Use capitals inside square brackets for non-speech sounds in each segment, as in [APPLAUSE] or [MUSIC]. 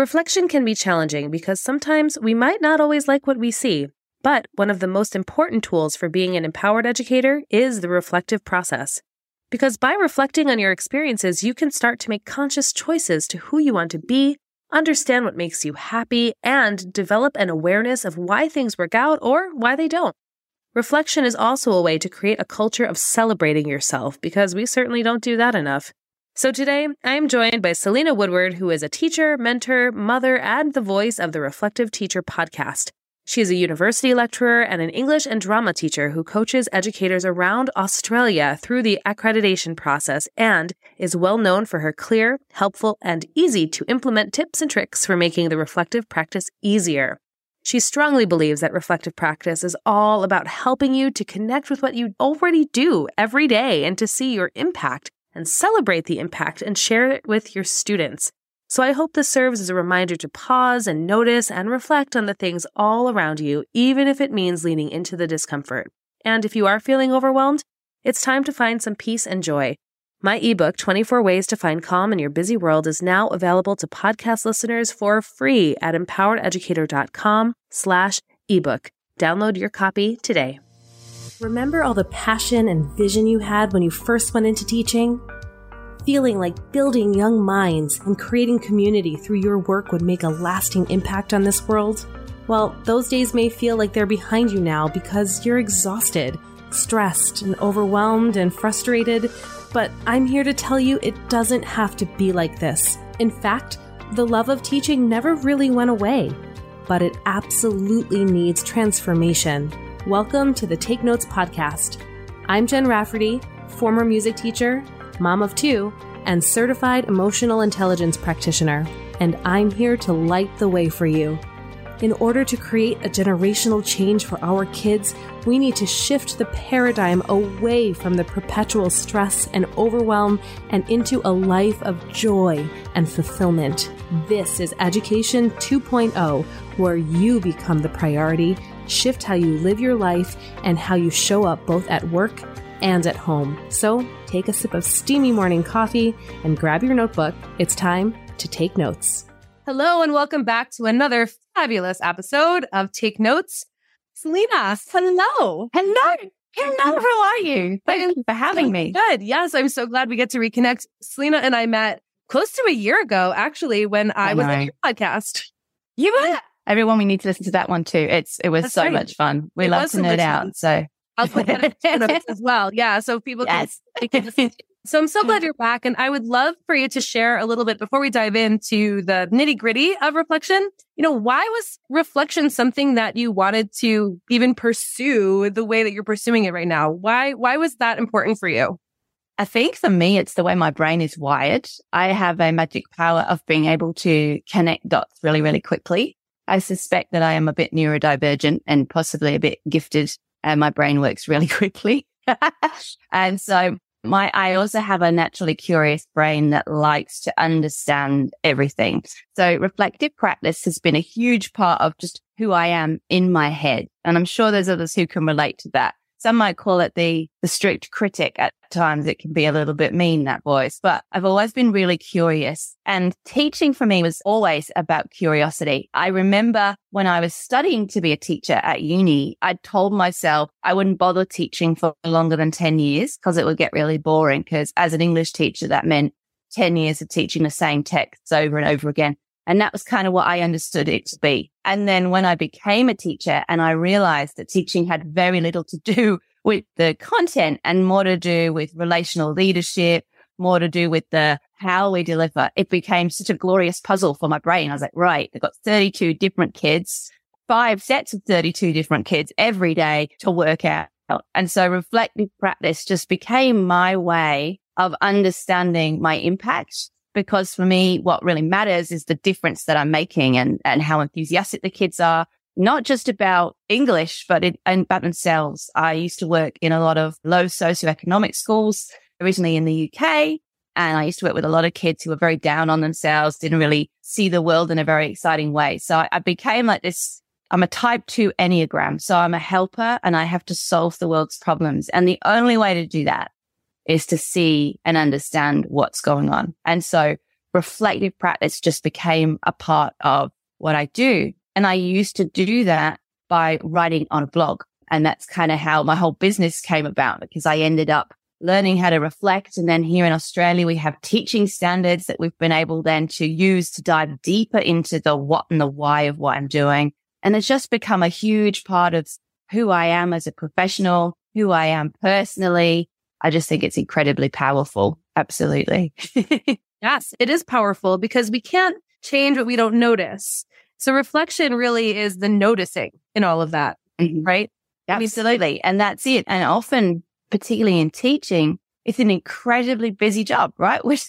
Reflection can be challenging because sometimes we might not always like what we see. But one of the most important tools for being an empowered educator is the reflective process. Because by reflecting on your experiences, you can start to make conscious choices to who you want to be, understand what makes you happy, and develop an awareness of why things work out or why they don't. Reflection is also a way to create a culture of celebrating yourself because we certainly don't do that enough. So today, I am joined by Selena Woodward, who is a teacher, mentor, mother, and the voice of the Reflective Teacher podcast. She is a university lecturer and an English and drama teacher who coaches educators around Australia through the accreditation process and is well known for her clear, helpful, and easy to implement tips and tricks for making the reflective practice easier. She strongly believes that reflective practice is all about helping you to connect with what you already do every day and to see your impact and celebrate the impact and share it with your students. So I hope this serves as a reminder to pause and notice and reflect on the things all around you, even if it means leaning into the discomfort. And if you are feeling overwhelmed, it's time to find some peace and joy. My ebook, 24 Ways to Find Calm in Your Busy World, is now available to podcast listeners for free at empowerededucator.com slash ebook. Download your copy today. Remember all the passion and vision you had when you first went into teaching? feeling like building young minds and creating community through your work would make a lasting impact on this world? Well, those days may feel like they're behind you now because you're exhausted, stressed, and overwhelmed and frustrated, but I'm here to tell you it doesn't have to be like this. In fact, the love of teaching never really went away, but it absolutely needs transformation. Welcome to the Take Notes Podcast. I'm Jen Rafferty, former music teacher mom of two, and certified emotional intelligence practitioner, and I'm here to light the way for you. In order to create a generational change for our kids, we need to shift the paradigm away from the perpetual stress and overwhelm and into a life of joy and fulfillment. This is Education 2.0, where you become the priority, shift how you live your life, and how you show up both at work and at home. So take a sip of steamy morning coffee and grab your notebook. It's time to take notes. Hello, and welcome back to another fabulous episode of Take Notes. Selena, hello. Hello. Hello, how are you? Thank you for having me. Good. Yes, I'm so glad we get to reconnect. Selena and I met close to a year ago, actually, when I, I was on your podcast. You were? Everyone, we need to listen to that one too. It's it was That's so much fun. We it love to nerd out. Fun. So I'll put that in [LAUGHS] as well. Yeah. So people yes. can. [LAUGHS] so I'm so glad you're back. And I would love for you to share a little bit before we dive into the nitty gritty of reflection. You know, why was reflection something that you wanted to even pursue the way that you're pursuing it right now? Why, why was that important for you? I think for me, it's the way my brain is wired. I have a magic power of being able to connect dots really, really quickly. I suspect that I am a bit neurodivergent and possibly a bit gifted and my brain works really [LAUGHS] quickly. and so my, I also have a naturally curious brain that likes to understand everything. So reflective practice has been a huge part of just who I am in my head. And I'm sure there's others who can relate to that. Some might call it the, the strict critic. At times it can be a little bit mean, that voice, but I've always been really curious and teaching for me was always about curiosity. I remember when I was studying to be a teacher at uni, I told myself I wouldn't bother teaching for longer than 10 years because it would get really boring. Cause as an English teacher, that meant 10 years of teaching the same texts over and over again. And that was kind of what I understood it to be. And then when I became a teacher and I realized that teaching had very little to do [LAUGHS] with the content and more to do with relational leadership, more to do with the how we deliver, it became such a glorious puzzle for my brain. I was like, right, I've got 32 different kids, five sets of 32 different kids every day to work out. And so reflective practice just became my way of understanding my impact because for me, what really matters is the difference that I'm making and, and how enthusiastic the kids are, not just about English, but it, and about themselves. I used to work in a lot of low socioeconomic schools, originally in the UK. And I used to work with a lot of kids who were very down on themselves, didn't really see the world in a very exciting way. So I, I became like this. I'm a type two Enneagram. So I'm a helper and I have to solve the world's problems. And the only way to do that is to see and understand what's going on. And so reflective practice just became a part of what I do. And I used to do that by writing on a blog. And that's kind of how my whole business came about because I ended up learning how to reflect. And then here in Australia, we have teaching standards that we've been able then to use to dive deeper into the what and the why of what I'm doing. And it's just become a huge part of who I am as a professional, who I am personally. I just think it's incredibly powerful. Absolutely. [LAUGHS] yes, it is powerful because we can't change what we don't notice. So reflection really is the noticing in all of that, mm-hmm. right? Absolutely. And that's it. And often, particularly in teaching, it's an incredibly busy job, right? [LAUGHS] Which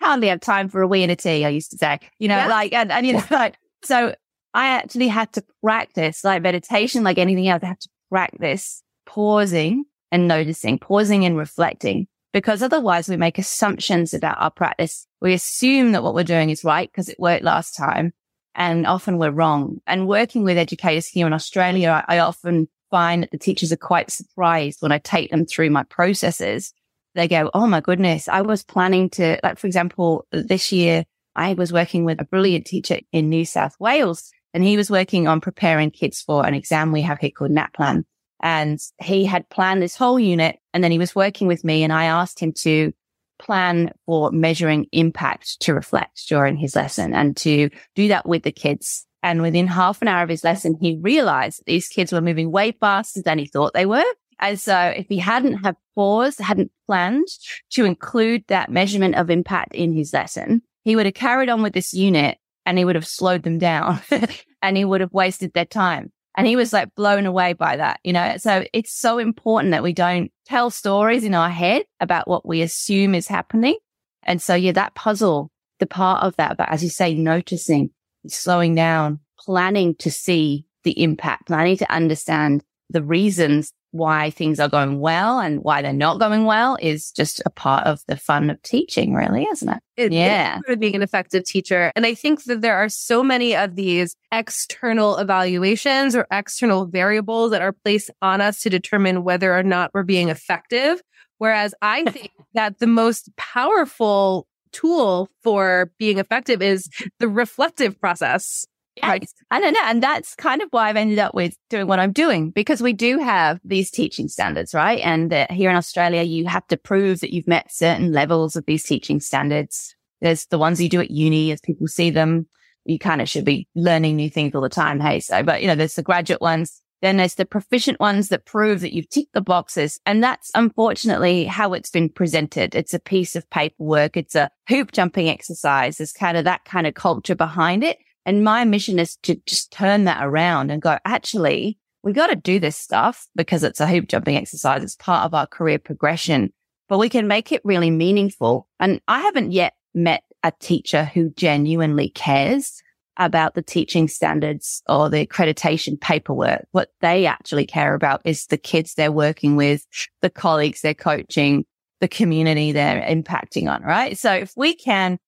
hardly have time for a wee and a tea, I used to say, you know, yeah. like, and, and, you know, [LAUGHS] like, so I actually had to practice like meditation, like anything else. I had to practice pausing and noticing, pausing and reflecting, because otherwise we make assumptions about our practice. We assume that what we're doing is right because it worked last time. And often we're wrong. And working with educators here in Australia, I, I often find that the teachers are quite surprised when I take them through my processes. They go, Oh my goodness, I was planning to, like, for example, this year, I was working with a brilliant teacher in New South Wales and he was working on preparing kids for an exam we have here called NAPLAN. And he had planned this whole unit and then he was working with me and I asked him to plan for measuring impact to reflect during his lesson and to do that with the kids. And within half an hour of his lesson, he realized these kids were moving way faster than he thought they were. And so if he hadn't have paused, hadn't planned to include that measurement of impact in his lesson, he would have carried on with this unit and he would have slowed them down [LAUGHS] and he would have wasted their time. And he was like blown away by that, you know? So it's so important that we don't tell stories in our head about what we assume is happening. And so, yeah, that puzzle, the part of that, but as you say, noticing, slowing down, planning to see the impact, planning to understand the reasons why things are going well and why they're not going well is just a part of the fun of teaching, really, isn't it? it yeah. Being an effective teacher. And I think that there are so many of these external evaluations or external variables that are placed on us to determine whether or not we're being effective. Whereas I [LAUGHS] think that the most powerful tool for being effective is the reflective process. Right. I don't know. And that's kind of why I've ended up with doing what I'm doing because we do have these teaching standards, right? And here in Australia, you have to prove that you've met certain levels of these teaching standards. There's the ones you do at uni as people see them. You kind of should be learning new things all the time. Hey, so, but you know, there's the graduate ones. Then there's the proficient ones that prove that you've ticked the boxes. And that's unfortunately how it's been presented. It's a piece of paperwork. It's a hoop jumping exercise. There's kind of that kind of culture behind it. And my mission is to just turn that around and go, actually, we got to do this stuff because it's a hoop jumping exercise. It's part of our career progression, but we can make it really meaningful. And I haven't yet met a teacher who genuinely cares about the teaching standards or the accreditation paperwork. What they actually care about is the kids they're working with, the colleagues they're coaching, the community they're impacting on, right? So if we can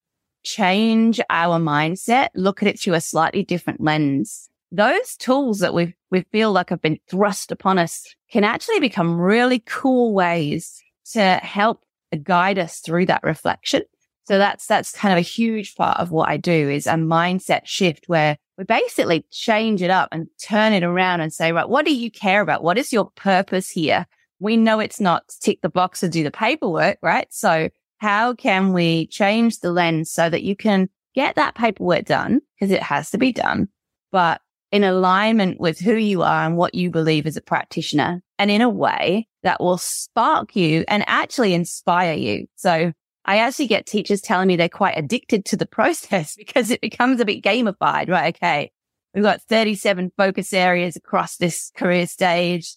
change our mindset, look at it through a slightly different lens. Those tools that we we feel like have been thrust upon us can actually become really cool ways to help guide us through that reflection. So that's that's kind of a huge part of what I do is a mindset shift where we basically change it up and turn it around and say, right, what do you care about? What is your purpose here? We know it's not tick the box and do the paperwork, right? So how can we change the lens so that you can get that paperwork done because it has to be done, but in alignment with who you are and what you believe as a practitioner and in a way that will spark you and actually inspire you. So I actually get teachers telling me they're quite addicted to the [LAUGHS] process because it becomes a bit gamified, right? Okay. We've got 37 focus areas across this career stage.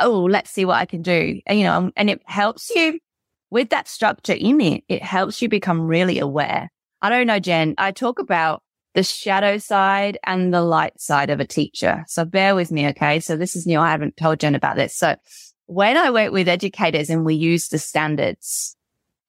Oh, let's see what I can do. And, you know, and it helps you with that structure in it, it helps you become really aware. I don't know, Jen, I talk about the shadow side and the light side of a teacher. So bear with me. Okay. So this is new. I haven't told Jen about this. So when I work with educators and we use the standards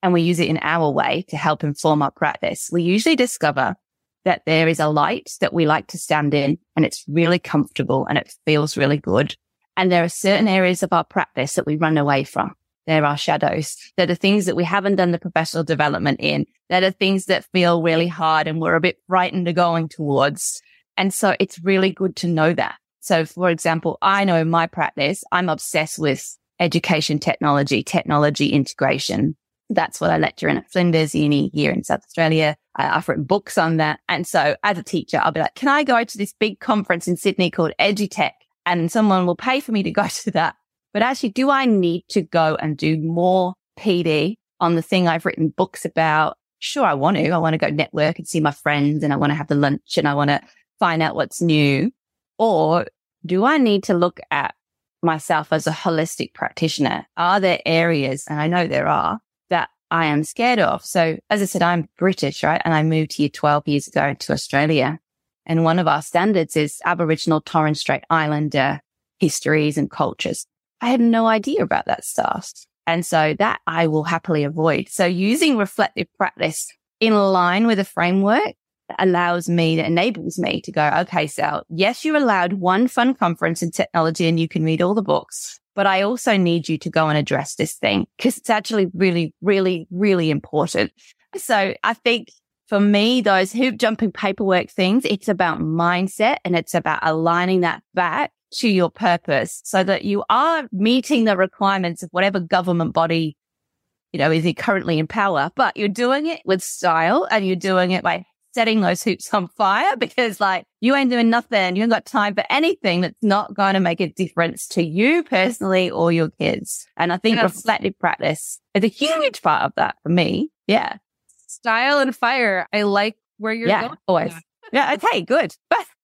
and we use it in our way to help inform our practice, we usually discover that there is a light that we like to stand in and it's really comfortable and it feels really good. And there are certain areas of our practice that we run away from there are shadows. There are things that we haven't done the professional development in. There are things that feel really hard and we're a bit frightened of going towards. And so it's really good to know that. So for example, I know in my practice, I'm obsessed with education technology, technology integration. That's what I lecture in at Flinders Uni here in South Australia. I, have written books on that. And so as a teacher, I'll be like, can I go to this big conference in Sydney called EduTech? And someone will pay for me to go [LAUGHS] to that. But actually, do I need to go and do more PD on the thing I've written books about? Sure, I want to. I want to go network and see my friends and I want to have the lunch and I want to find out what's new. Or do I need to look at myself as a holistic practitioner? Are there areas, and I know there are, that I am scared of? So as I said, I'm British, right? And I moved here 12 years ago to Australia. And one of our standards is Aboriginal Torres Strait Islander histories and cultures. I had no idea about that stuff. And so that I will happily avoid. So using reflective practice in line with a framework allows me, that enables me to go, okay, so yes, you're allowed one fun conference in technology and you can read all the books, but I also need you to go and address this thing because it's actually really, really, really important. So I think for me, those hoop jumping paperwork things, it's about mindset and it's about aligning that back to your purpose so that you are meeting the requirements of whatever government body, you know, is currently in power, but you're doing it with style and you're doing it by setting those hoops on fire because like you ain't doing nothing. You ain't got time for anything that's not going to make a difference to you personally or your kids. And I think yes. reflective practice is a huge part of that for me. Yeah. Style and fire. I like where you're yeah, going. Always. Yeah. Okay. Good.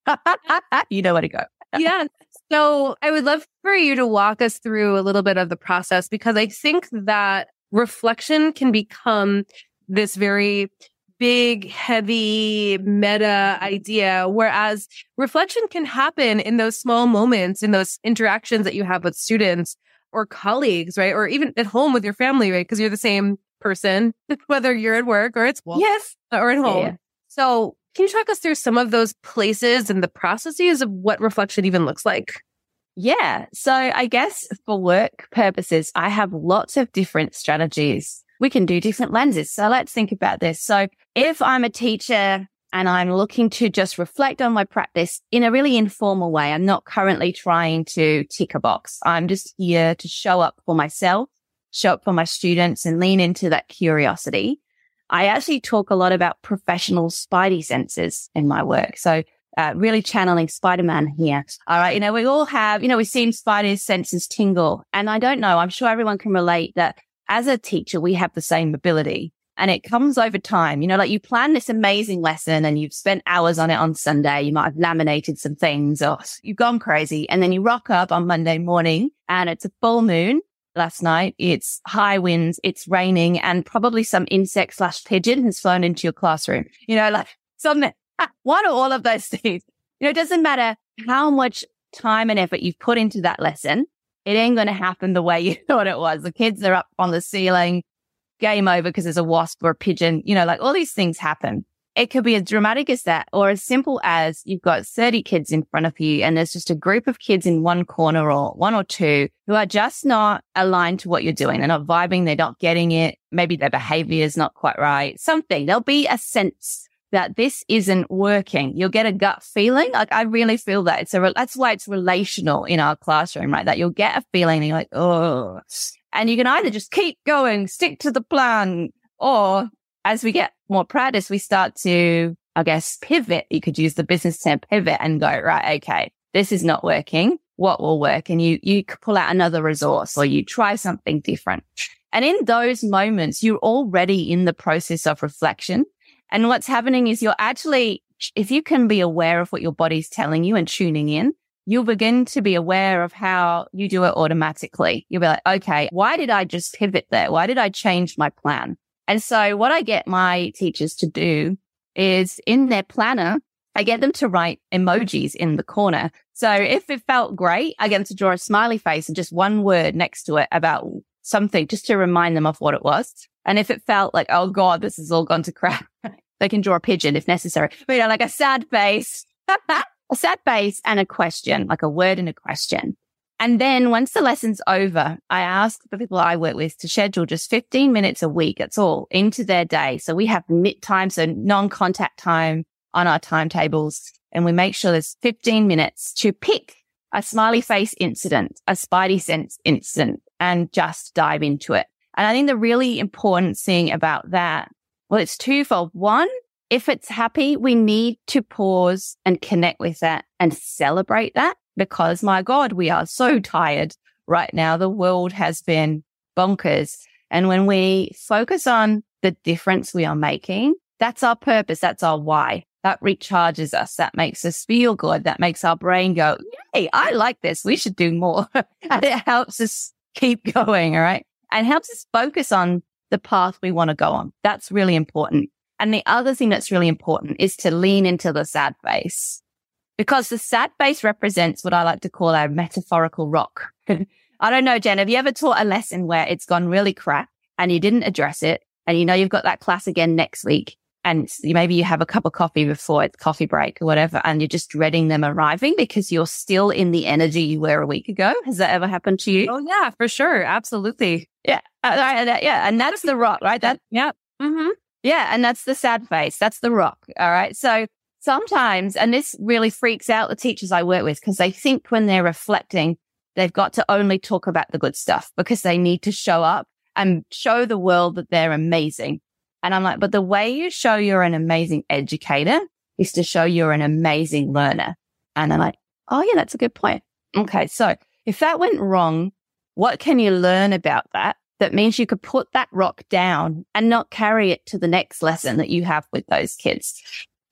[LAUGHS] you know where to go. [LAUGHS] yeah. So I would love for you to walk us through a little bit of the process because I think that reflection can become this very big, heavy meta idea. Whereas reflection can happen in those small moments, in those interactions that you have with students or colleagues, right? Or even at home with your family, right? Because you're the same person, [LAUGHS] whether you're at work or it's yes or at home. Yeah. So can you talk us through some of those places and the processes of what reflection even looks like? Yeah. So I guess for work purposes, I have lots of different strategies we can do different lenses. So let's think about this. So if I'm a teacher and I'm looking to just reflect on my practice in a really informal way, I'm not currently trying to tick a box. I'm just here to show up for myself, show up for my students and lean into that curiosity. I actually talk a lot about professional spidey senses in my work. So uh, really channeling Spider-Man here. All right. You know, we all have, you know, we've seen Spidey's senses tingle and I don't know. I'm sure everyone can relate that as a teacher, we have the same ability and it comes over time. You know, like you plan this amazing lesson and you've spent hours on it on Sunday. You might have laminated some things or you've gone crazy. And then you rock up on Monday morning and it's a full moon last night. It's high winds. It's raining and probably some insect slash pigeon has flown into your classroom. You know, like some, ah, one or all of those [LAUGHS] things. You know, it doesn't matter how much time and effort you've put into that lesson it ain't going to happen the way [LAUGHS] you thought it was. The kids are up on the ceiling, game over because there's a wasp or a pigeon, you know, like all these things happen. It could be as dramatic as that or as simple as you've got 30 kids in front of you and there's just a group of kids in one corner or one or two who are just not aligned to what you're doing. They're not vibing. They're not getting it. Maybe their behavior is not quite right. Something. There'll be a sense that this isn't working. You'll get a gut feeling. Like I really feel that it's a, that's why it's relational in our classroom, right? That you'll get a feeling and you're like, oh, and you can either just keep going, stick to the plan, or as we get more practice, we start to, I guess, pivot. You could use the business term pivot and go, right, okay, this is not working. What will work? And you, you pull out another resource or you try something different. And in those moments, you're already in the process of reflection and what's happening is you're actually, if you can be aware of what your body's telling you and tuning in, you'll begin to be aware of how you do it automatically. You'll be like, okay, why did I just pivot there? Why did I change my plan? And so what I get my teachers to do is in their planner, I get them to write emojis in the corner. So if it felt great, I get them to draw a smiley face and just one word next to it about something just to remind them of what it was. And if it felt like, oh God, this has all gone to crap, [LAUGHS] they can draw a pigeon if necessary. But you know, like a sad face, [LAUGHS] a sad face and a question, like a word and a question. And then once the lesson's over, I ask the people I work with to schedule just 15 minutes a week. That's all into their day. So we have NIT time, so non-contact time on our timetables. And we make sure there's 15 minutes to pick a smiley face incident, a spidey sense incident and just dive into it. And I think the really important thing about that, well, it's twofold. One, if it's happy, we need to pause and connect with that and celebrate that because my God, we are so tired right now. The world has been bonkers. And when we focus on the difference we are making, that's our purpose. That's our why. That recharges us. That makes us feel good. That makes our brain go, Hey, I like this. We should do more. [LAUGHS] and it helps us keep [LAUGHS] going. All right. And helps us focus on the path we want to go on. That's really important. And the other thing that's really important is to lean into the sad face because the sad face represents what I like to call our metaphorical rock. [LAUGHS] I don't know, Jen, have you ever taught a lesson where it's gone really crap and you didn't address it and you know you've got that class again next week and maybe you have a cup of coffee before it's coffee break or whatever and you're just dreading them arriving because you're still in the energy you were a week ago. Has that ever happened to you? Oh yeah, for sure. Absolutely. Yeah. Uh, yeah. And that's the rock, right? That, [LAUGHS] yeah. Mm-hmm. Yeah. And that's the sad face. That's the rock. All right. So sometimes, and this really freaks out the teachers I work with because they think when they're reflecting, they've got to only talk about the good stuff because they need to show up and show the world that they're amazing. And I'm like, but the way you show you're an amazing educator is to show you're an amazing learner. And I'm like, oh yeah, that's a good point. Okay. So if that went wrong, what can you learn about that? That means you could put that rock down and not carry it to the next lesson that you have with those kids.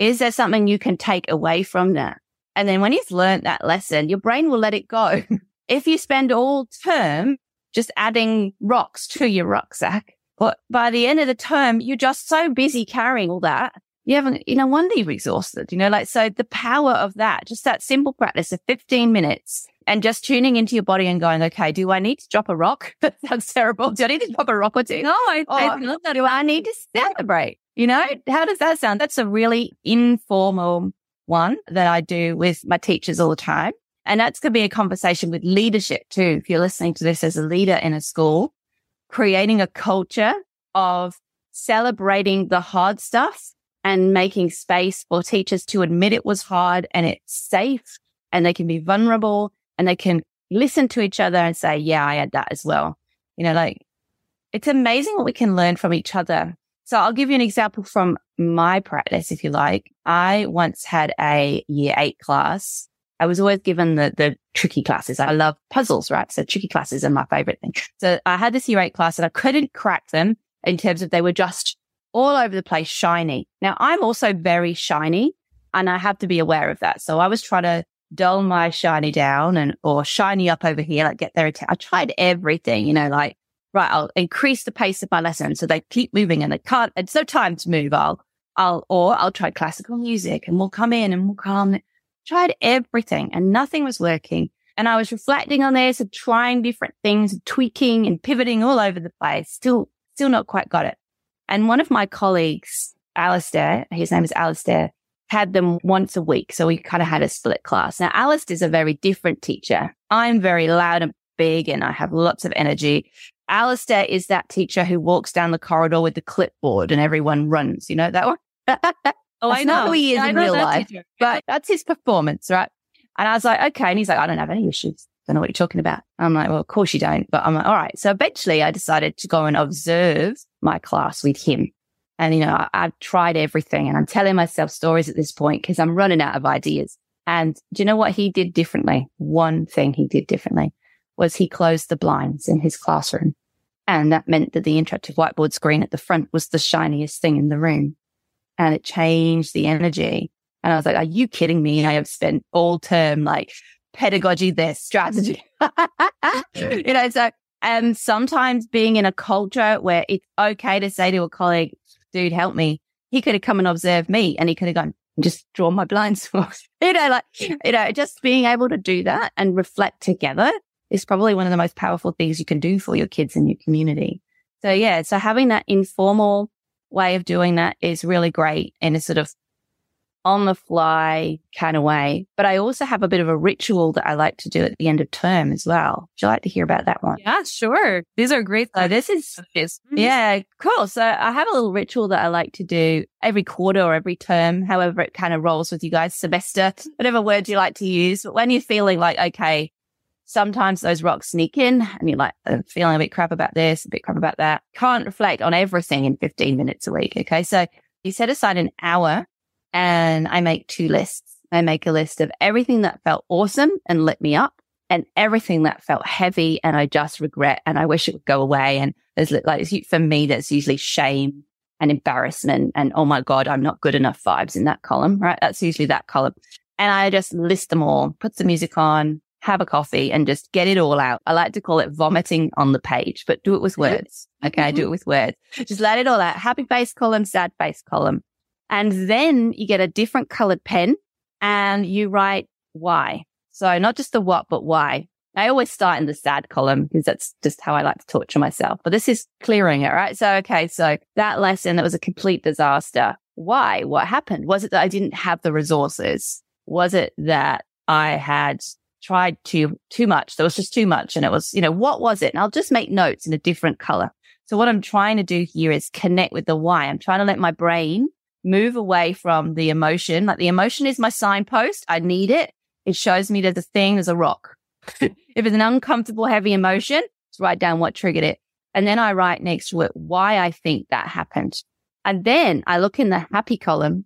Is there something you can take away from that? And then when you've learned that lesson, your brain will let it go. [LAUGHS] if you spend all term just adding rocks to your rucksack, but by the end of the term, you're just so busy carrying all that. You haven't, you know, wonder you're exhausted, you know, like, so the power of that, just that simple practice of 15 minutes and just tuning into your body and going, okay, do I need to drop a rock? [LAUGHS] That sounds terrible. Do I need to drop a rock or two? No, I, or, I love that. Do I need to celebrate? You know, how does that sound? That's a really informal one that I do with my teachers all the time. And that's going to be a conversation with leadership too. If you're listening to this as a leader in a school, creating a culture of celebrating the hard stuff and making space for teachers to admit it was hard and it's safe and they can be vulnerable and they can listen to each other and say, yeah, I had that as well. You know, like it's amazing what we can learn from each other so I'll give you an example from my practice, if you like. I once had a year eight class. I was always given the, the tricky classes. I love puzzles, right? So tricky classes are my favorite thing. So I had this year eight class and I couldn't crack them in terms of they were just all over the place, shiny. Now I'm also very shiny and I have to be aware of that. So I was trying to dull my shiny down and, or shiny up over here, like get their attention. I tried everything, you know, like right, I'll increase the pace of my lesson so they keep moving and they can't, it's no time to move. I'll, I'll, or I'll try classical music and we'll come in and we'll calm. Tried everything and nothing was working. And I was reflecting on this and trying different things, and tweaking and pivoting all over the place. Still, still not quite got it. And one of my colleagues, Alistair, his name is Alistair, had them once a week. So we kind of had a split class. Now, Alistair is a very different teacher. I'm very loud and big and I have lots of energy. Alistair is that teacher who walks down the corridor with the clipboard and everyone runs. You know that one? oh, I know. Not who he is yeah, in real life, teacher. but that's his performance, right? And I was like, okay. And he's like, I don't have any issues. Don't know what you're talking about. I'm like, well, of course you don't. But I'm like, all right. So eventually I decided to go and observe my class with him. And, you know, I, I've tried everything and I'm telling myself stories at this point because I'm running out of ideas. And do you know what he did differently? One thing he did differently was he closed the blinds in his classroom. And that meant that the interactive whiteboard screen at the front was the shiniest thing in the room. And it changed the energy. And I was like, are you kidding me? And I have spent all term like pedagogy this, strategy. [LAUGHS] you know, so and sometimes being in a culture where it's okay to say to a colleague, dude, help me. He could have come and observed me and he could have gone, and just draw my blinds [LAUGHS] you know, like, you know, just being able to do that and reflect together is probably one of the most powerful things you can do for your kids in your community. So yeah, so having that informal way of doing that is really great and a sort of on the fly kind of way. But I also have a bit of a ritual that I like to do at the end of term as well. Would you like to hear about that one? Yeah, sure. These are great. So this is, mm-hmm. yeah, cool. So I have a little ritual that I like to do every quarter or every term, however it kind of rolls with you guys, semester, whatever word you like to use. But when you're feeling like, okay, sometimes those rocks sneak in and you're like I'm feeling a bit crap about this, a bit crap about that. Can't reflect on everything in 15 minutes a week. Okay. So you set aside an hour and I make two lists. I make a list of everything that felt awesome and lit me up and everything that felt heavy and I just regret and I wish it would go away. And there's like, for me, that's usually shame and embarrassment and, oh my God, I'm not good enough vibes in that column, right? That's usually that column. And I just list them all, put some music on, have a coffee and just get it all out. I like to call it vomiting on the page, but do it with words. Okay. Mm-hmm. Do it with words. Just let it all out. Happy face column, sad face column. And then you get a different colored pen and you write why. So not just the what, but why. I always start in the sad column because that's just how I like to torture myself. But this is clearing it, right? So, okay. So that lesson, that was a complete disaster. Why? What happened? Was it that I didn't have the resources? Was it that I had tried too, too much? There was just too much. And it was, you know, what was it? And I'll just make notes in a different color. So what I'm trying to do here is connect with the why. I'm trying to let my brain move away from the emotion. Like the emotion is my signpost. I need it. It shows me there's a thing, there's a rock. [LAUGHS] if it's an uncomfortable, heavy emotion, just write down what triggered it. And then I write next to it why I think that happened. And then I look in the happy column.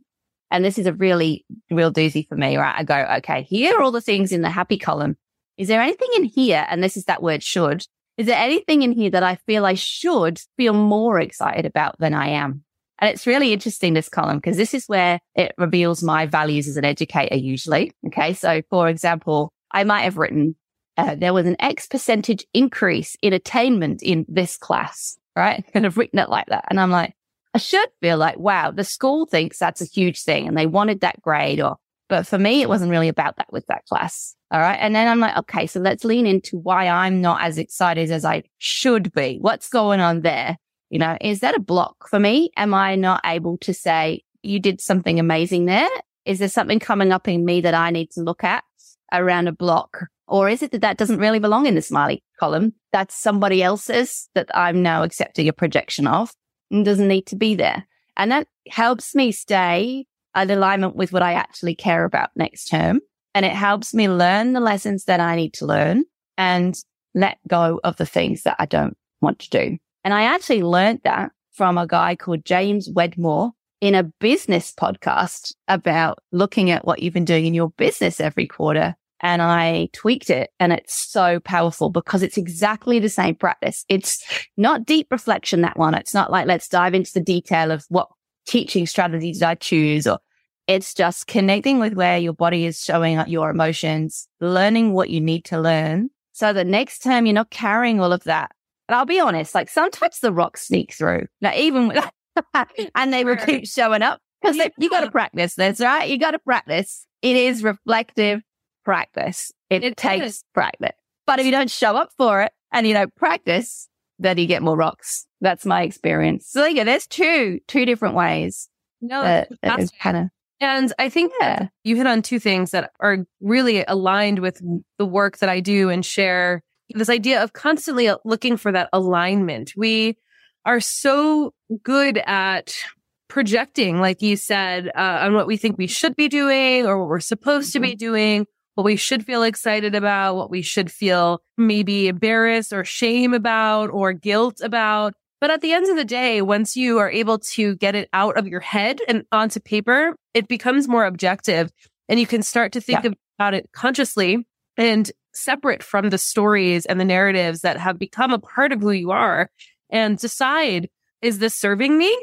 And this is a really real doozy for me, right? I go, okay, here are all the things in the happy column. Is there anything in here? And this is that word should. Is there anything in here that I feel I should feel more excited about than I am? And it's really interesting, this column, because this is where it reveals my values as an educator usually. Okay. So for example, I might have written, uh, there was an X percentage increase in attainment in this class, right? [LAUGHS] And I've written it like that. And I'm like, I should feel like, wow, the school thinks that's a huge thing and they wanted that grade or, but for me, it wasn't really about that with that class. All right. And then I'm like, okay, so let's lean into why I'm not as excited as I should be. What's going on there? You know, is that a block for me? Am I not able to say, you did something amazing there? Is there something coming up in me that I need to look at around a block? Or is it that that doesn't really belong in the smiley column? That's somebody else's that I'm now accepting a projection of and doesn't need to be there. And that helps me stay in alignment with what I actually care about next term. And it helps me learn the lessons that I need to learn and let go of the things that I don't want to do. And I actually learned that from a guy called James Wedmore in a business podcast about looking at what you've been doing in your business every quarter. And I tweaked it and it's so powerful because it's exactly the same practice. It's not deep reflection, that one. It's not like, let's dive into the detail of what teaching strategies did I choose or it's just connecting with where your body is showing up your emotions, learning what you need to learn. So the next time you're not carrying all of that but I'll be honest, like sometimes the rocks sneak through. Now, even with, [LAUGHS] and they will keep showing up because you got to practice this, right? You got to practice. It is reflective practice. It, it takes is. practice. But if you don't show up for it and you don't practice, then you get more rocks. That's my experience. So yeah, there's two, two different ways. No, that, that's kind of. And I think yeah. you hit on two things that are really aligned with the work that I do and share this idea of constantly looking for that alignment. We are so good at projecting, like you said, uh, on what we think we should be doing or what we're supposed to be mm-hmm. doing, what we should feel excited about, what we should feel maybe embarrassed or shame about or guilt about. But at the end of the day, once you are able to get it out of your head and onto paper, it becomes more objective and you can start to think yeah. about it consciously and separate from the stories and the narratives that have become a part of who you are and decide, is this serving me?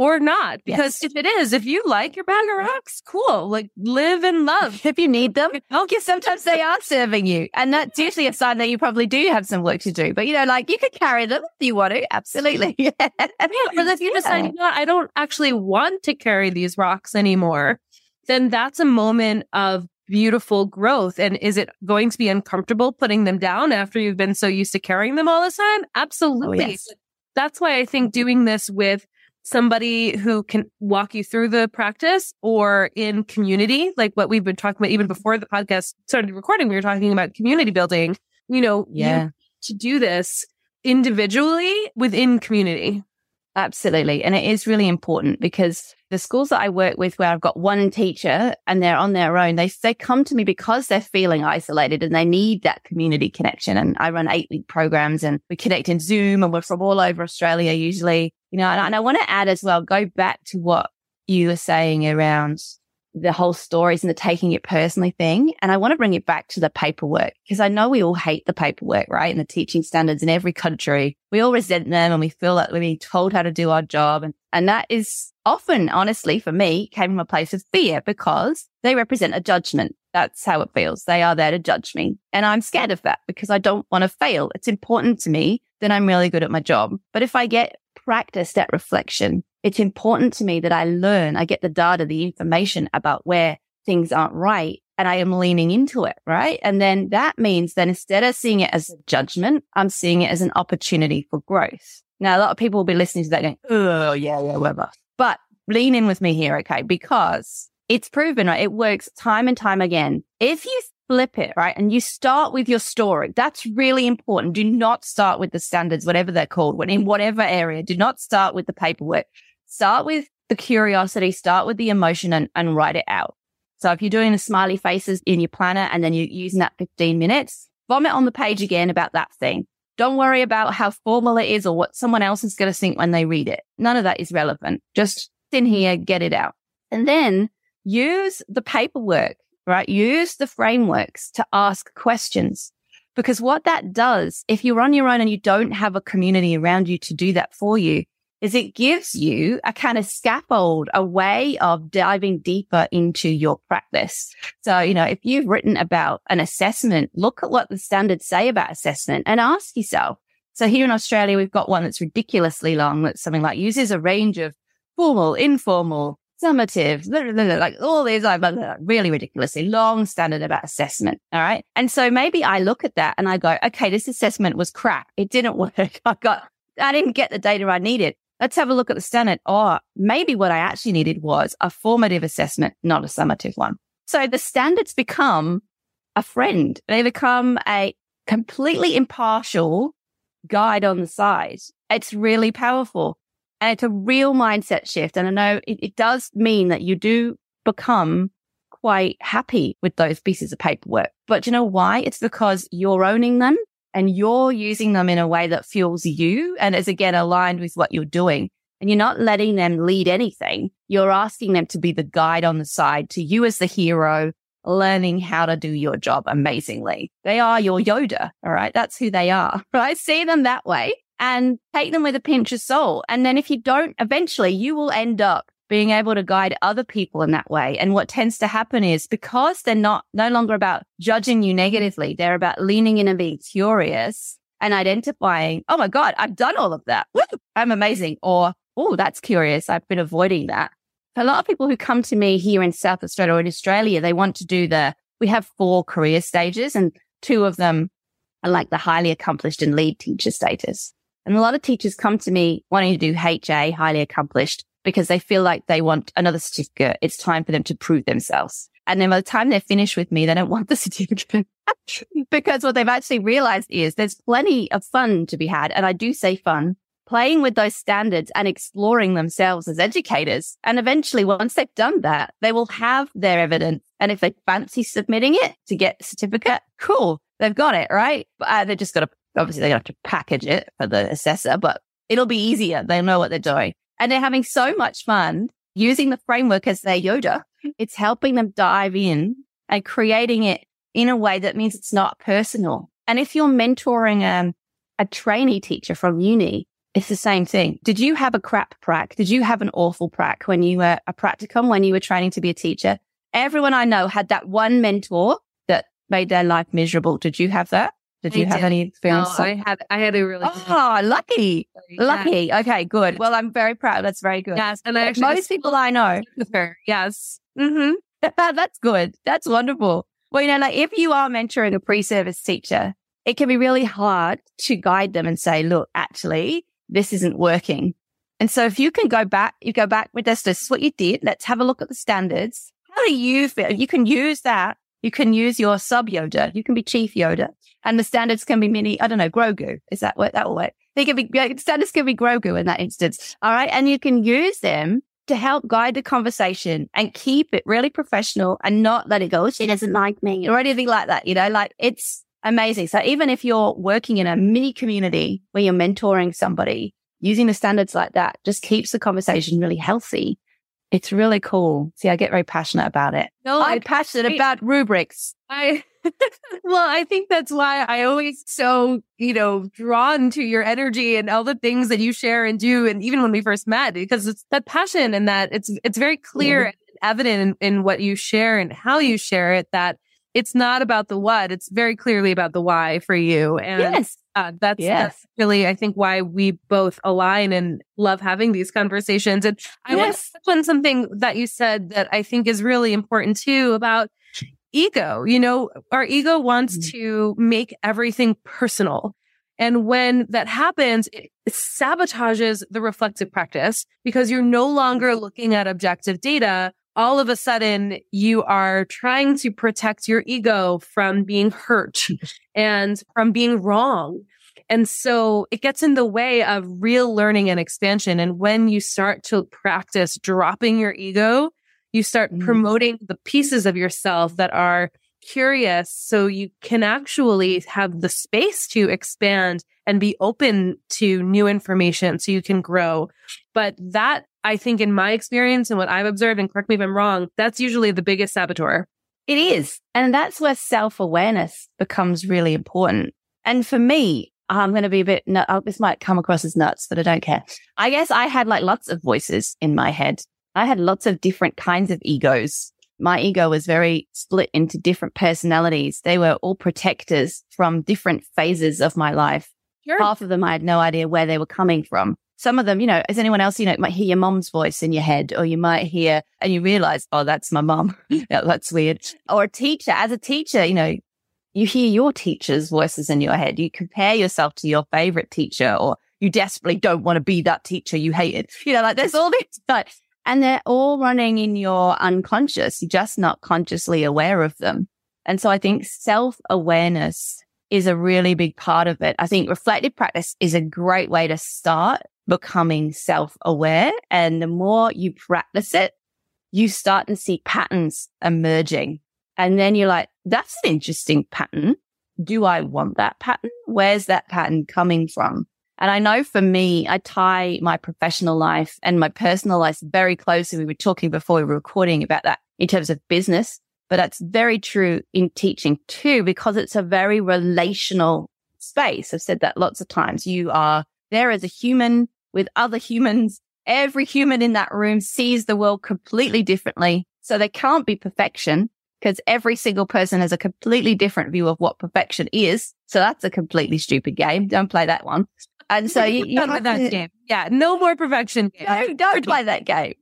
Or not. Because yes. if it is, if you like your bag of rocks, cool. Like live and love. If you need them, [LAUGHS] oh, okay, sometimes they are serving you. And that's usually a sign that you probably do have some work to do. But you know, like you could carry them if you want to. Absolutely. [LAUGHS] Yeah. yeah but if you decide, you know I don't actually want to carry these rocks anymore, then that's a moment of beautiful growth. And is it going to be uncomfortable putting them down after you've been so used to carrying them all the time? Oh, absolutely. Oh, yes. That's why I think doing this with somebody who can walk you through the practice or in community, like what we've been talking about even before the podcast started recording, we were talking about community building, you know, Yeah. you- to do this individually within community. Absolutely. And it is really important because the schools that I work with where I've got one teacher and they're on their own, they, they come to me because they're feeling isolated and they need that community connection. And I run eight week programs and we connect in Zoom and we're from all over Australia usually, you know, and, and I want to add as well, go back to what you were saying around the whole stories and the taking it personally thing. And I want to bring it back to the paperwork because I know we all hate the paperwork, right? And the teaching standards in every country. We all resent them and we feel like we're being told how to do our job. And, and that is often, honestly, for me, came from a place of fear because they represent a judgment. That's how it feels. They are there to judge me. And I'm scared of that because I don't want to fail. It's important to me that I'm really good at my job. But if I get practiced at reflection, it's important to me that I learn, I get the data, the information about where things aren't right. And I am leaning into it, right? And then that means that instead of seeing it as judgment, I'm seeing it as an opportunity for growth. Now, a lot of people will be listening to that going, oh, yeah, yeah, whatever. But lean in with me here, okay? Because it's proven, right? It works time and time again. If you flip it, right? And you start with your story. That's really important. Do not start with the standards, whatever they're called, when in whatever area. Do not start with the paperwork. Start with the curiosity, start with the emotion and, and write it out. So if you're doing the smiley faces in your planner and then you're using that 15 minutes, vomit on the page again about that thing. Don't worry about how formal it is or what someone else is going to think when they read it. None of that is relevant. Just in here, get it out. And then use the paperwork, right? Use the frameworks to ask questions. Because what that does, if you're on your own and you don't have a community around you to do that for you, is it gives you a kind of scaffold, a way of diving deeper into your practice. So, you know, if you've written about an assessment, look at what the standards say about assessment and ask yourself. So here in Australia, we've got one that's ridiculously long. That's something like uses a range of formal, informal, summative, like all these like really ridiculously long standard about assessment. All right. And so maybe I look at that and I go, okay, this assessment was crap. It didn't [LAUGHS] work. I got, I didn't get the data I needed. Let's have a look at the standard. Oh, maybe what I actually needed was a formative assessment, not a summative one. So the standards become a friend. They become a completely impartial guide on the side. It's really powerful and it's a real mindset shift. And I know it, it does mean that you do become quite happy with those pieces of paperwork. But you know why? It's because you're owning them and you're using them in a way that fuels you and is again aligned with what you're doing. And you're not letting them lead anything. You're asking them to be the guide on the side to you as the hero, learning how to do your job amazingly. They are your Yoda. All right. That's who they are. [LAUGHS] Right. See them that way and take them with a pinch of salt. And then if you don't, eventually you will end up being able to guide other people in that way. And what tends to happen is because they're not no longer about judging you negatively, they're about leaning in and being curious and identifying, oh my God, I've done all of that. Woo, I'm amazing. Or, oh, that's curious. I've been avoiding that. A lot of people who come to me here in South Australia or in Australia, they want to do the, we have four career stages and two of them are like the highly accomplished and lead teacher status. And a lot of teachers come to me wanting to do HA, highly accomplished, because they feel like they want another certificate. It's time for them to prove themselves. And then by the time they're finished with me, they don't want the [LAUGHS] certificate because what they've actually realized is there's plenty of fun to be had. And I do say fun playing with those standards and exploring themselves as educators. And eventually, once they've done that, they will have their evidence. And if they fancy submitting it to get a certificate, cool. They've got it, right? But uh, they've just got to, obviously, they're going to have to package it for the assessor, but it'll be easier. They know what they're doing. And they're having so much fun using the framework as their Yoda. It's helping them dive in and creating it in a way that means it's not personal. And if you're mentoring um, a trainee teacher from uni, it's the same thing. Did you have a crap prac? Did you have an awful prac when you were a practicum, when you were training to be a teacher? Everyone I know had that one mentor that made their life miserable. Did you have that? Did you I have did. any experience? No, I had I had a really oh, lucky. Yeah. Lucky. Okay, good. Well, I'm very proud. That's very good. Yes, and I actually Most people I know. Yes. Mm-hmm. [LAUGHS] that's good. That's wonderful. Well, you know, like if you are mentoring a pre-service teacher, it can be really hard to guide them and say, look, actually, this isn't working. And so if you can go back, you go back with this, this is what you did. Let's have a look at the standards. How do you feel? You can use that. You can use your sub Yoda. You can be chief Yoda and the standards can be mini, I don't know, Grogu. Is that what that will work? They can be, standards can be Grogu in that instance. All right. And you can use them to help guide the conversation and keep it really professional and not let it go. Oh, she doesn't like me or anything like that. You know, like it's amazing. So even if you're working in a mini community where you're mentoring somebody, using the standards like that just keeps the conversation really healthy. It's really cool. See, I get very passionate about it. No, I'm passionate about rubrics. I [LAUGHS] well, I think that's why I always so, you know, drawn to your energy and all the things that you share and do. And even when we first met, because it's that passion and that it's, it's very clear and evident in, in what you share and how you share it that it's not about the what, it's very clearly about the why for you. And yes. Uh, that's, yes. that's really, I think, why we both align and love having these conversations. And I yes. want to on something that you said that I think is really important too about ego. You know, our ego wants mm-hmm. to make everything personal. And when that happens, it sabotages the reflective practice because you're no longer looking at objective data. All of a sudden, you are trying to protect your ego from being hurt [LAUGHS] and from being wrong. And so it gets in the way of real learning and expansion. And when you start to practice dropping your ego you start mm. promoting the pieces of yourself that are curious so you can actually have the space to expand and be open to new information so you can grow. But that I think in my experience and what I've observed, and correct me if I'm wrong, that's usually the biggest saboteur. It is. And that's where self awareness becomes really important. And for me, I'm going to be a bit, oh, this might come across as nuts, but I don't care. I guess I had like lots of voices in my head I had lots of different kinds of egos. My ego was very split into different personalities. They were all protectors from different phases of my life. Sure. Half of them, I had no idea where they were coming from. Some of them, you know, as anyone else, you know, might hear your mom's voice in your head, or you might hear and you realize, oh, that's my mom. [LAUGHS] yeah, that's weird. Or a teacher, as a teacher, you know, you hear your teacher's voices in your head. You compare yourself to your favorite teacher, or you desperately don't want to be that teacher you hated. You know, like there's all these, but and they're all running in your unconscious. You're just not consciously aware of them. And so I think self awareness is a really big part of it. I think reflective practice is a great way to start becoming self aware. And the more you practice it, you start to see patterns emerging. And then you're like, that's an interesting pattern. Do I want that pattern? Where's that pattern coming from? And I know for me, I tie my professional life and my personal life very closely. We were talking before we were recording about that in terms of business, but that's very true in teaching too, because it's a very relational space. I've said that lots of times. You are there as a human with other humans. Every human in that room sees the world completely differently. So there can't be perfection because every single person has a completely different view of what perfection is. So that's a completely stupid game. Don't play that one. And so you, you [LAUGHS] have that to, game. Yeah, no more perfection. [LAUGHS] No, don't play that game.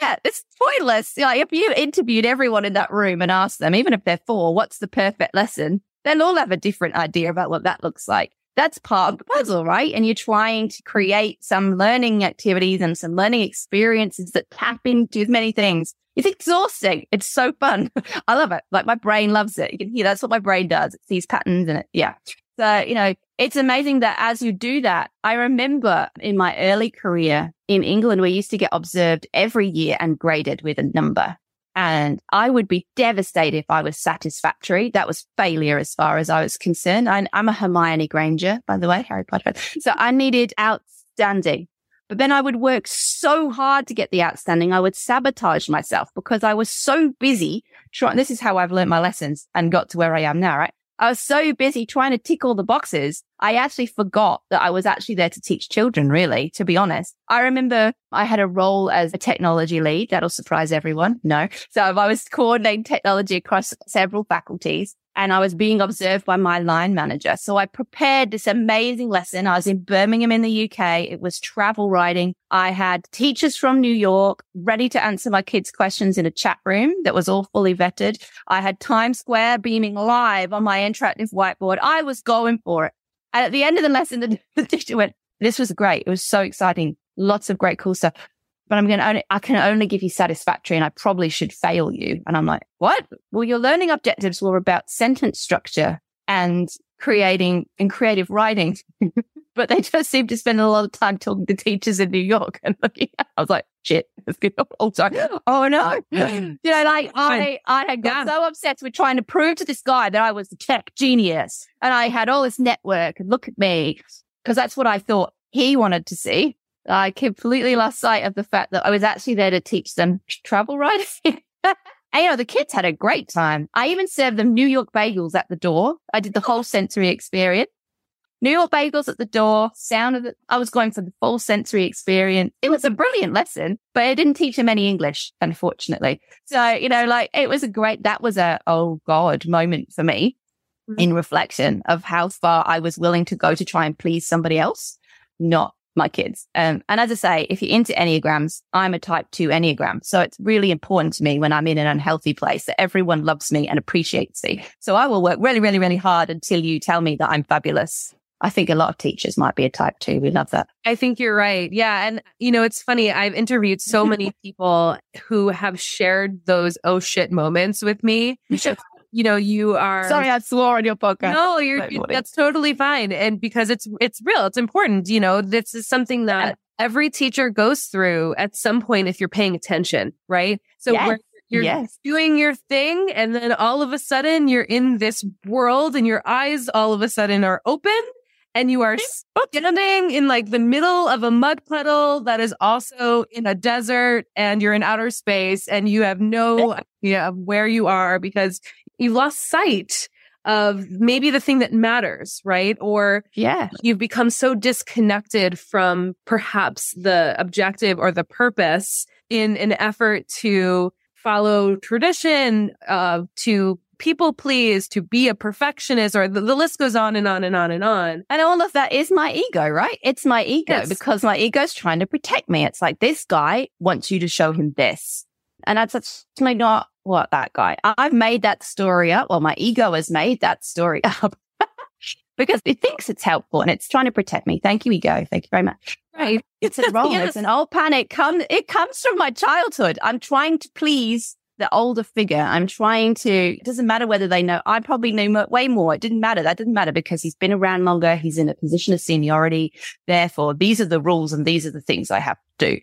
Yeah, it's pointless. Like if you interviewed everyone in that room and asked them, even if they're four, what's the perfect lesson? They'll all have a different idea about what that looks like. That's part of the puzzle, right? And you're trying to create some learning activities and some learning experiences that tap into many things. It's exhausting. It's so fun. [LAUGHS] I love it. Like my brain loves it. You can hear that's what my brain does. It sees patterns in it. Yeah. So, you know, it's amazing that as you do that, I remember in my early career in England, we used to get observed every year and graded with a number. And I would be devastated if I was satisfactory. That was failure as far as I was concerned. I, am a Hermione Granger, by the way, Harry Potter. So I needed outstanding. But then I would work so hard to get the outstanding. I would sabotage myself because I was so busy trying. This is how I've learned my lessons and got to where I am now, right? I was so busy trying to tick all the boxes. I actually forgot that I was actually there to teach children, really, to be honest. I remember I had a role as a technology lead. That'll surprise everyone. No. So I was coordinating technology across several faculties and I was being observed by my line manager. So I prepared this amazing lesson. I was in Birmingham in the UK. It was travel writing. I had teachers from New York ready to answer my kids' questions in a chat room that was all fully vetted. I had Times Square beaming live on my interactive whiteboard. I was going for it. And at the end of the lesson, the, the [LAUGHS] teacher went, this was great. It was so exciting. lots of great cool stuff. But I'm going to only, I can only give you satisfactory and I probably should fail you. And I'm like, what? Well, your learning objectives were about sentence structure and creating and creative writing. [LAUGHS] but they just seem to spend a lot of time talking to teachers in New York [LAUGHS] and looking at, I was like, shit, [LAUGHS] oh, sorry. Oh no. you know, like I, I had got yeah. so obsessed with trying to prove to this guy that I was the tech genius and I had all this network and look at me because that's what I thought he wanted to see. I completely lost sight of the fact that I was actually there to teach them travel writing. [LAUGHS] And, you know, the kids had a great time. I even served them New York bagels at the door. I did the whole sensory experience. New York bagels at the door, sound of. I was going for the full sensory experience. It was a brilliant lesson, but I didn't teach them any English, unfortunately. So, you know, like it was a great, that was a, oh God moment for me mm-hmm. in reflection of how far I was willing to go to try and please somebody else, not my kids. Um, and as I say, if you're into Enneagrams, I'm a type two Enneagram. So it's really important to me when I'm in an unhealthy place that everyone loves me and appreciates me. So I will work really, really, really hard until you tell me that I'm fabulous. I think a lot of teachers might be a type two. We love that. I think you're right. Yeah. And, you know, it's funny. I've interviewed so many [LAUGHS] people who have shared those oh shit moments with me you know, you are sorry, I swore on your podcast. No, you're that's totally fine. And because it's it's real, it's important. You know, this is something that every teacher goes through at some point if you're paying attention, right? So yes. where you're yes. doing your thing and then all of a sudden you're in this world and your eyes all of a sudden are open and you are standing in like the middle of a mud puddle that is also in a desert and you're in outer space and you have no idea of where you are because you've lost sight of maybe the thing that matters, right? Or yeah, you've become so disconnected from perhaps the objective or the purpose in an effort to follow tradition, uh, to people please, to be a perfectionist, or the, the, list goes on and on and on and on. And all of that is my ego, right? It's my ego yes. because my ego's trying to protect me. It's like this guy wants you to show him this. And that's actually not what that guy. I've made that story up. Well, my ego has made that story [LAUGHS] up because it thinks it's helpful and it's trying to protect me. Thank you, ego. Thank you very much. Right. It's [LAUGHS] wrong. yes. It's an old panic. Come, it comes from my childhood. I'm trying to please the older figure. I'm trying to, it doesn't matter whether they know, I probably knew way more. It didn't matter. That didn't matter because he's been around longer. He's in a position of seniority. Therefore, these are the rules and these are the things I have to do.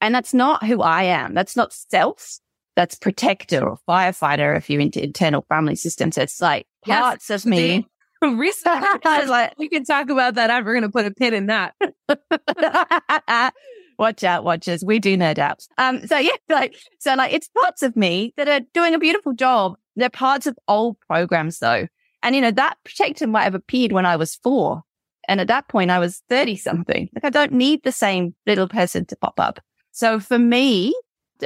And that's not who I am. That's not self that's protector or firefighter if you're into internal family systems. It's like parts yes, of me. [LAUGHS] Research. [LAUGHS] like, we can talk about that. I'm going to put a pin in that. [LAUGHS] watch out, watchers. We do nerd out. Um, so yeah, like, so like it's parts of me that are doing a beautiful job. They're parts of old programs though. And you know, that protector might have appeared when I was four. And at that point I was 30 something. Like I don't need the same little person to pop up. So for me,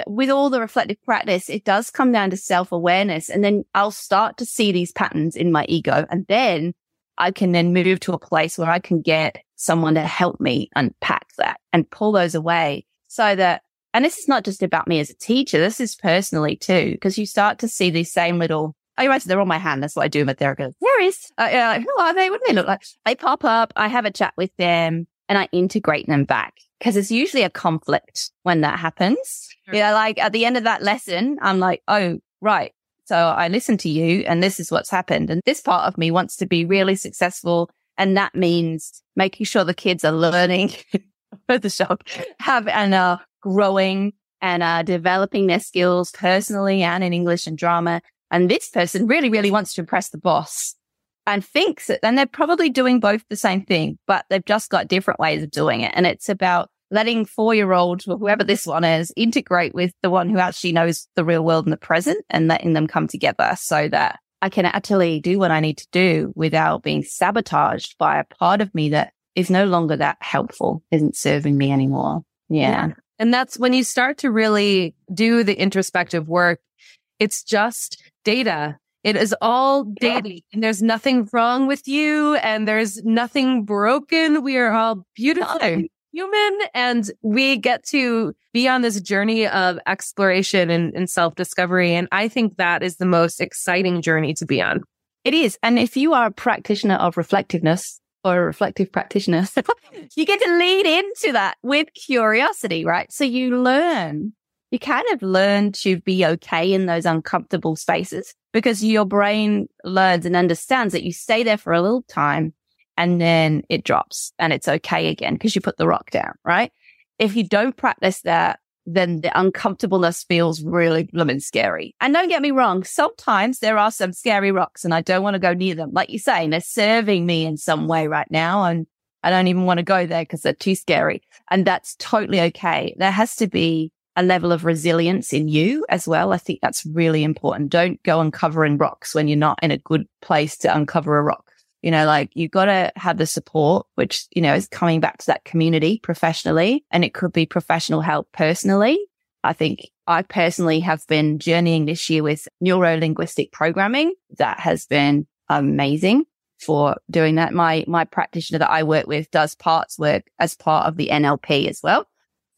with all the reflective practice, it does come down to self awareness. And then I'll start to see these patterns in my ego. And then I can then move to a place where I can get someone to help me unpack that and pull those away so that, and this is not just about me as a teacher. This is personally too, because you start to see these same little, oh, you they're on my hand. That's what I do with therapist. There is, uh, who are they? What do they look like? They pop up. I have a chat with them and I integrate them back because it's usually a conflict when that happens. Sure. Yeah. Like at the end of that lesson, I'm like, oh, right. So I listened to you and this is what's happened. And this part of me wants to be really successful. And that means making sure the kids are learning [LAUGHS] for the shock, have and are growing and are developing their skills personally and in English and drama. And this person really, really wants to impress the boss and thinks that, and they're probably doing both the same thing, but they've just got different ways of doing it. And it's about letting four year olds or whoever this one is integrate with the one who actually knows the real world in the present and letting them come together so that I can actually do what I need to do without being sabotaged by a part of me that is no longer that helpful, isn't serving me anymore. Yeah. yeah. And that's when you start to really do the introspective work. It's just data it is all daily and there's nothing wrong with you and there's nothing broken. We are all beautiful human and we get to be on this journey of exploration and, and self discovery. And I think that is the most exciting journey to be on. It is. And if you are a practitioner of reflectiveness, or a reflective practitioner, [LAUGHS] you get to lead into that with curiosity, right? So you learn, you kind of learn to be okay in those uncomfortable spaces because your brain learns and understands that you stay there for a little time and then it drops and it's okay again because you put the rock down, right? If you don't practice that, then the uncomfortableness feels really blooming scary. And don't get me wrong, sometimes there are some scary rocks and I don't want to go near them. Like you're saying, they're serving me in some way right now. And I don't even want to go there because they're too scary. And that's totally okay. There has to be a level of resilience in you as well. I think that's really important. Don't go uncovering rocks when you're not in a good place to uncover a rock. You know, like you got to have the support, which, you know, is coming back to that community professionally and it could be professional help personally. I think I personally have been journeying this year with neuro linguistic programming. That has been amazing for doing that. My, my practitioner that I work with does parts work as part of the NLP as well.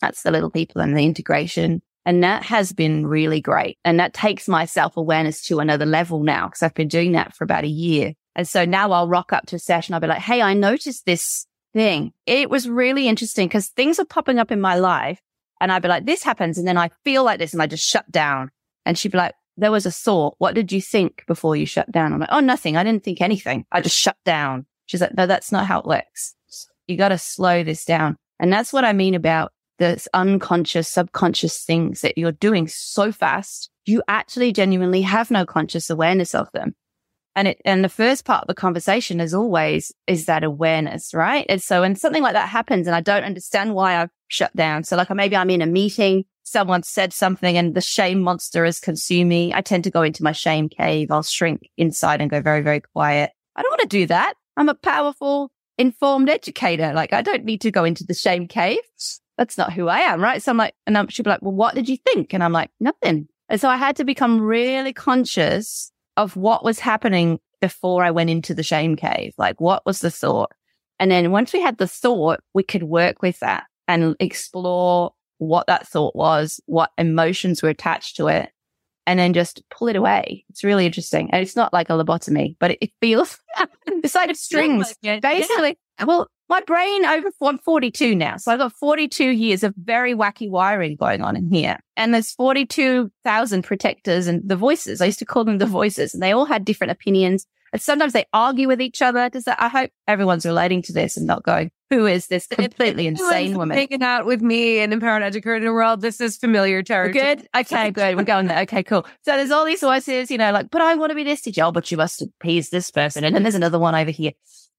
That's the little people and the integration. And that has been really great. And that takes my self awareness to another level now because I've been doing that for about a year. And so now I'll rock up to a session. I'll be like, Hey, I noticed this thing. It was really interesting because things are popping up in my life. And I'd be like, this happens. And then I feel like this and I just shut down. And she'd be like, there was a thought. What did you think before you shut down? I'm like, oh, nothing. I didn't think anything. I just shut down. She's like, no, that's not how it works. You got to slow this down. And that's what I mean about this unconscious, subconscious things that you're doing so fast. You actually genuinely have no conscious awareness of them. And it, and the first part of the conversation is always, is that awareness, right? And so when something like that happens and I don't understand why I've shut down. So like maybe I'm in a meeting, someone said something and the shame monster is consuming. I tend to go into my shame cave. I'll shrink inside and go very, very quiet. I don't want to do that. I'm a powerful, informed educator. Like I don't need to go into the shame cave. That's not who I am, right? So I'm like, and she'd be like, well, what did you think? And I'm like, nothing. And so I had to become really conscious of what was happening before I went into the shame cave. Like, what was the thought? And then once we had the thought, we could work with that and explore what that thought was, what emotions were attached to it, and then just pull it away. It's really interesting. And it's not like a lobotomy, but it, feels the side of strings. Basically, yeah. well, my brain over, I'm 42 now. So I've got 42 years of very wacky wiring going on in here. And there's 42,000 protectors and the voices. I used to call them the voices and they all had different opinions. And sometimes they argue with each other. Does that, I hope everyone's relating to this and not going, who is this completely insane woman? Hanging out with me and empowered educator in the world. This is familiar territory. Good. Okay, good. We're going there. Okay, cool. So there's all these voices, you know, like, but I want to be this teacher. Oh, but you must appease this person. And then there's another one over here.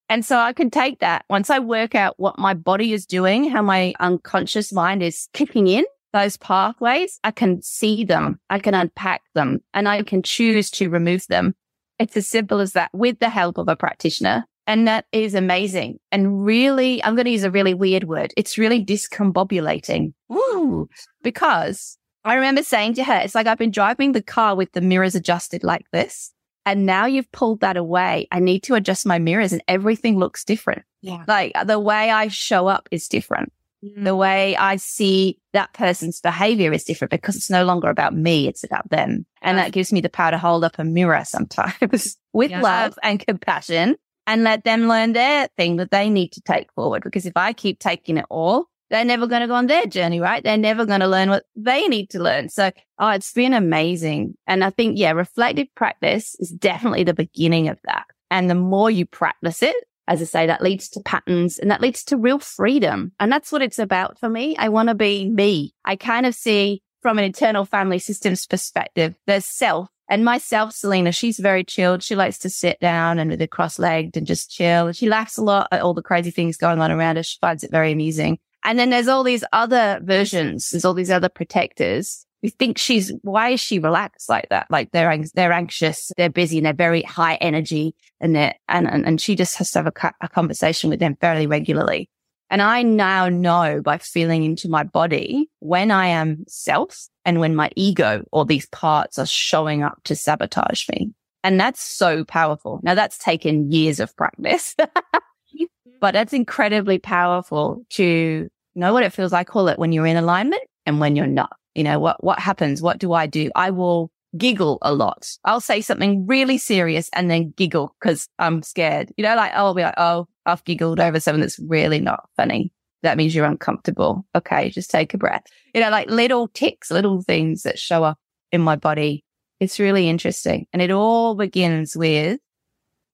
And so I can take that once I work out what my body is doing, how my unconscious mind is kicking in those pathways. I can see them. I can unpack them and I can choose to remove them. It's as simple as that with the help of a practitioner. And that is amazing. And really, I'm going to use a really weird word. It's really discombobulating. Ooh, because I remember saying to her, it's like I've been driving the car with the mirrors adjusted like this. And now you've pulled that away. I need to adjust my mirrors and everything looks different. Yeah. Like the way I show up is different. Mm. The way I see that person's behavior is different because it's no longer about me. It's about them. And that gives me the power to hold up a mirror sometimes [LAUGHS] with yes. love and compassion and let them learn their thing that they need to take forward. Because if I keep taking it all, they're never going to go on their journey, right? They're never going to learn what they need to learn. So, oh, it's been amazing. And I think, yeah, reflective practice is definitely the beginning of that. And the more you practice it, as I say, that leads to patterns and that leads to real freedom. And that's what it's about for me. I want to be me. I kind of see from an internal family systems perspective, there's self and myself, Selena, she's very chilled. She likes to sit down and with cross legged and just chill. She laughs a lot at all the crazy things going on around her. She finds it very amusing. And then there's all these other versions. There's all these other protectors who think she's, why is she relaxed like that? Like they're, they're anxious, they're busy and they're very high energy and they're, and, and, and she just has to have a, a conversation with them fairly regularly. And I now know by feeling into my body when I am self and when my ego or these parts are showing up to sabotage me. And that's so powerful. Now that's taken years of practice. [LAUGHS] but that's incredibly powerful to know what it feels like. Call it when you're in alignment and when you're not. You know, what, what happens? What do I do? I will giggle a lot. I'll say something really serious and then giggle because I'm scared. You know, like, I'll be like, oh, I've giggled over something that's really not funny. That means you're uncomfortable. Okay, just take a breath. You know, like little ticks, little things that show up in my body. It's really interesting. And it all begins with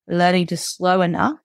learning to slow enough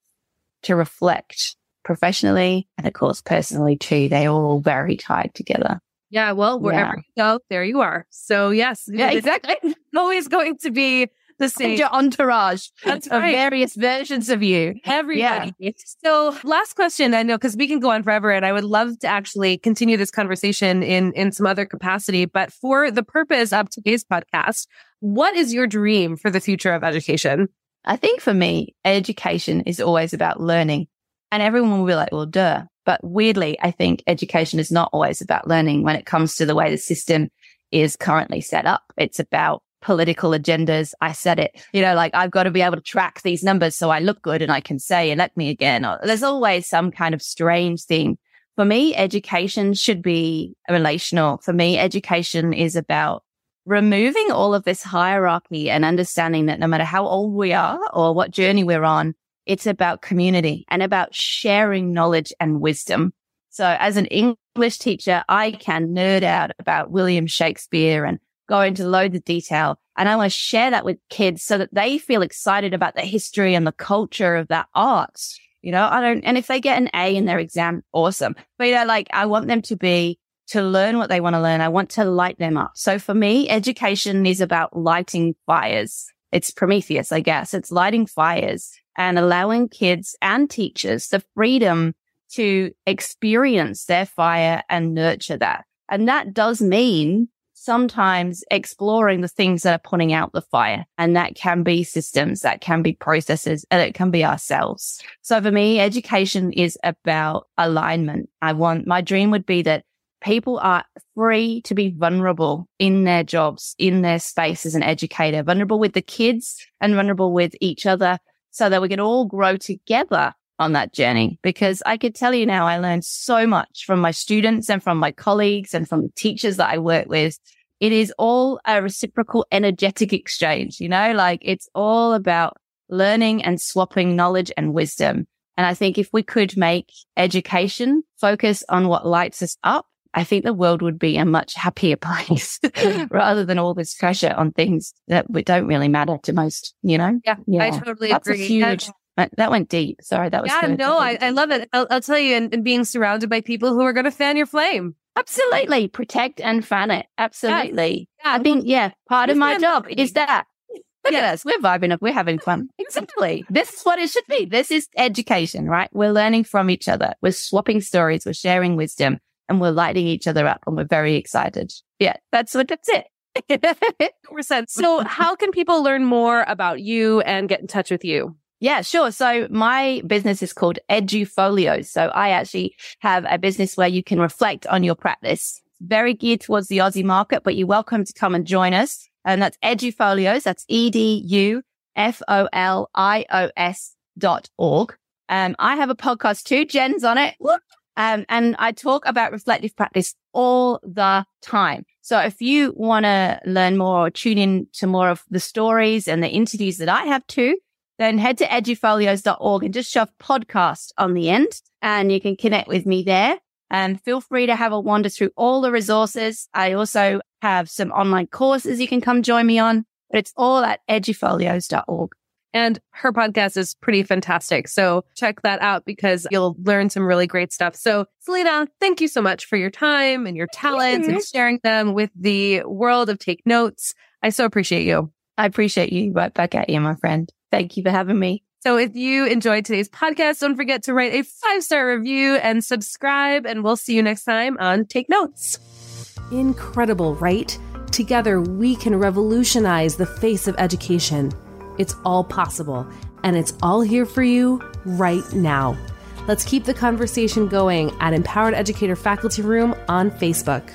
to reflect professionally and of course personally too. They all very tied together. Yeah, well, wherever yeah. you go, there you are. So yes, yeah, [LAUGHS] exactly. always going to be the same. Your entourage That's right. of various versions of you. Everybody. Yeah. So last question, I know, because we can go on forever and I would love to actually continue this conversation in, in some other capacity. But for the purpose of today's podcast, what is your dream for the future of education? I think for me, education is always about learning. And everyone will be like, well, duh. But weirdly, I think education is not always about learning when it comes to the way the system is currently set up. It's about political agendas. I said it, you know, like I've got to be able to track these numbers so I look good and I can say, elect me again. Or there's always some kind of strange thing. For me, education should be relational. For me, education is about removing all of this hierarchy and understanding that no matter how old we are or what journey we're on, it's about community and about sharing knowledge and wisdom. So as an English teacher, I can nerd out about William Shakespeare and go into loads of detail. And I want to share that with kids so that they feel excited about the history and the culture of that art. You know, I don't, and if they get an A in their exam, awesome. But you know, like I want them to be, to learn what they want to learn. I want to light them up. So for me, education is about lighting fires. It's Prometheus, I guess. It's lighting fires and allowing kids and teachers the freedom to experience their fire and nurture that. And that does mean sometimes exploring the things that are putting out the fire. And that can be systems, that can be processes, and it can be ourselves. So for me, education is about alignment. I want, my dream would be that people are free to be vulnerable in their jobs, in their space as an educator, vulnerable with the kids and vulnerable with each other so that we can all grow together on that journey because I could tell you now, I learned so much from my students and from my colleagues and from the teachers that I work with. It is all a reciprocal energetic exchange, you know, like it's all about learning and swapping knowledge and wisdom. And I think if we could make education focus on what lights us up, I think the world would be a much happier [LAUGHS] place [LAUGHS] rather than all this pressure on things that don't really matter to most, you know? Yeah, yeah. I totally That's agree. A huge, that went deep. Sorry, that was yeah. Good. No, I, I love it. I'll, I'll tell you, and, and, being surrounded by people who are going to fan your flame. Absolutely, protect and fan it. Absolutely. Yes. Yeah, I think yeah, part of my job is that. Look yeah. at us, we're vibing up, we're having fun. [LAUGHS] Exactly. this is what it should be. This is education, right? We're learning from each other. We're swapping stories. We're sharing wisdom, and we're lighting each other up, and we're very excited. Yeah, that's what that's it. [LAUGHS] percent. So, how can people learn more about you and get in touch with you? Yeah, sure. So my business is called Edufolio. So I actually have a business where you can reflect on your practice. Very geared towards the Aussie market, but you're welcome to come and join us. And that's Edufolios. That's E-D-U-F-O-L-I-O-S dot org. Um, I have a podcast too. Jen's on it. Um, and I talk about reflective practice all the time. So if you want to learn more or tune in to more of the stories and the interviews that I have too, then head to edufolios.org and just shove podcast on the end and you can connect with me there. And feel free to have a wander through all the resources. I also have some online courses you can come join me on, but it's all at edufolios.org. And her podcast is pretty fantastic. So check that out because you'll learn some really great stuff. So Selena, thank you so much for your time and your talents and sharing them with the world of Take Notes. I so appreciate you. I appreciate you right back at you, my friend. Thank you for having me. So if you enjoyed today's podcast, don't forget to write a five star review and subscribe. And we'll see you next time on Take Notes. Incredible, right? Together, we can revolutionize the face of education. It's all possible, and it's all here for you right now. Let's keep the conversation going at Empowered Educator Faculty Room on Facebook.